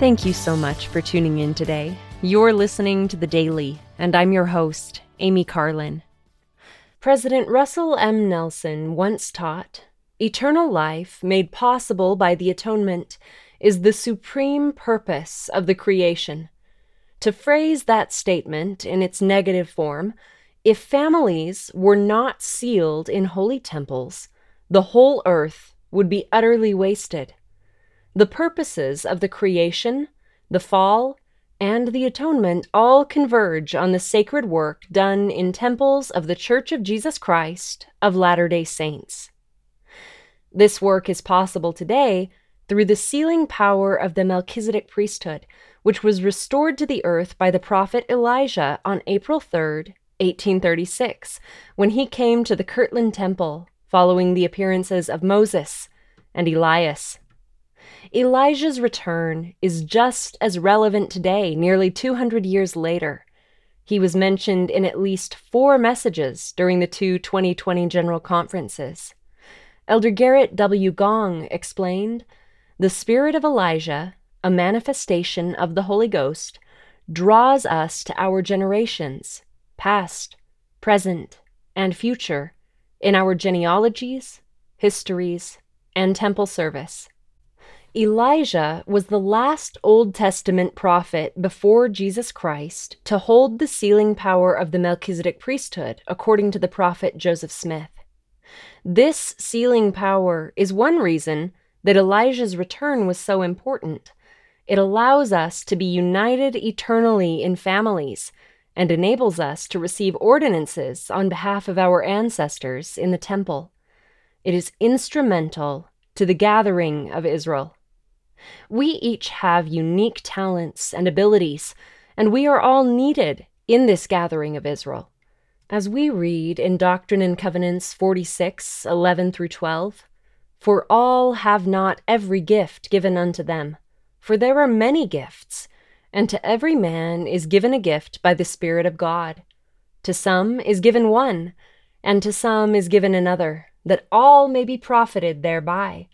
Thank you so much for tuning in today. You're listening to The Daily, and I'm your host, Amy Carlin. President Russell M. Nelson once taught Eternal life, made possible by the atonement, is the supreme purpose of the creation. To phrase that statement in its negative form, if families were not sealed in holy temples, the whole earth would be utterly wasted. The purposes of the creation, the fall, and the atonement all converge on the sacred work done in temples of the Church of Jesus Christ of Latter day Saints. This work is possible today through the sealing power of the Melchizedek priesthood, which was restored to the earth by the prophet Elijah on April 3, 1836, when he came to the Kirtland Temple following the appearances of Moses and Elias. Elijah's return is just as relevant today, nearly 200 years later. He was mentioned in at least four messages during the two 2020 General Conferences. Elder Gerrit W. Gong explained The Spirit of Elijah, a manifestation of the Holy Ghost, draws us to our generations, past, present, and future, in our genealogies, histories, and temple service. Elijah was the last Old Testament prophet before Jesus Christ to hold the sealing power of the Melchizedek priesthood, according to the prophet Joseph Smith. This sealing power is one reason that Elijah's return was so important. It allows us to be united eternally in families and enables us to receive ordinances on behalf of our ancestors in the temple. It is instrumental to the gathering of Israel. We each have unique talents and abilities, and we are all needed in this gathering of Israel. As we read in Doctrine and Covenants 46 11 through 12, For all have not every gift given unto them, for there are many gifts, and to every man is given a gift by the Spirit of God. To some is given one, and to some is given another, that all may be profited thereby.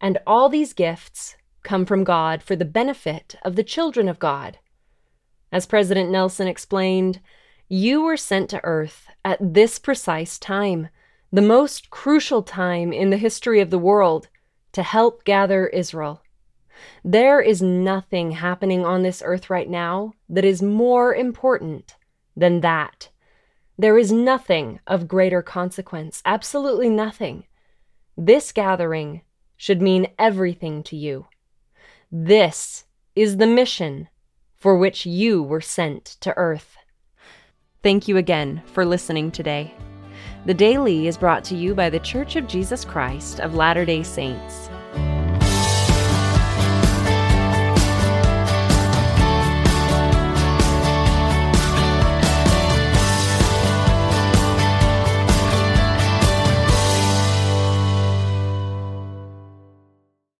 And all these gifts come from God for the benefit of the children of God. As President Nelson explained, you were sent to Earth at this precise time, the most crucial time in the history of the world, to help gather Israel. There is nothing happening on this earth right now that is more important than that. There is nothing of greater consequence, absolutely nothing. This gathering should mean everything to you. This is the mission for which you were sent to Earth. Thank you again for listening today. The Daily is brought to you by The Church of Jesus Christ of Latter day Saints.